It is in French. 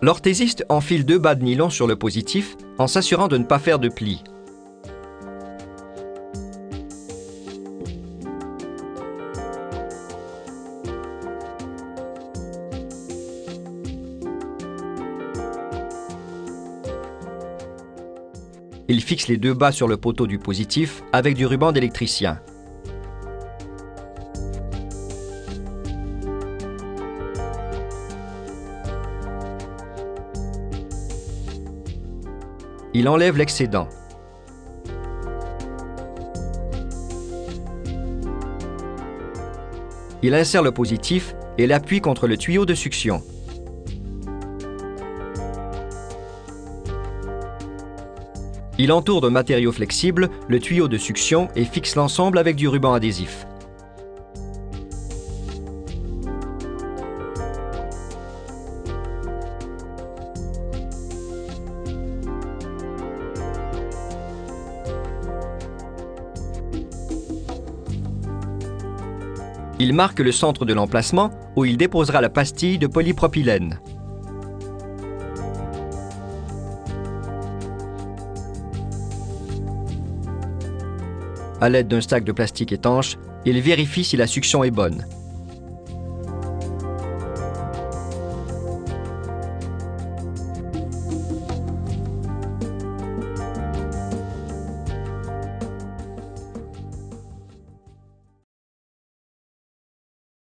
L'orthésiste enfile deux bas de nylon sur le positif en s'assurant de ne pas faire de plis. Il fixe les deux bas sur le poteau du positif avec du ruban d'électricien. Il enlève l'excédent. Il insère le positif et l'appuie contre le tuyau de succion. Il entoure de matériaux flexibles le tuyau de succion et fixe l'ensemble avec du ruban adhésif. Il marque le centre de l'emplacement où il déposera la pastille de polypropylène. À l'aide d'un stack de plastique étanche, il vérifie si la succion est bonne.